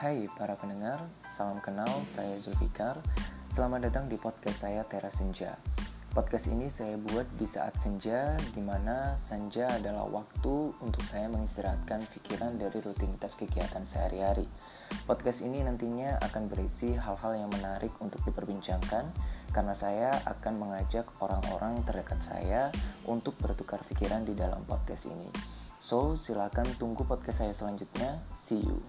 Hai para pendengar, salam kenal, saya Zulfikar. Selamat datang di podcast saya Teras Senja. Podcast ini saya buat di saat senja, di mana senja adalah waktu untuk saya mengistirahatkan pikiran dari rutinitas kegiatan sehari-hari. Podcast ini nantinya akan berisi hal-hal yang menarik untuk diperbincangkan, karena saya akan mengajak orang-orang terdekat saya untuk bertukar pikiran di dalam podcast ini. So, silakan tunggu podcast saya selanjutnya. See you.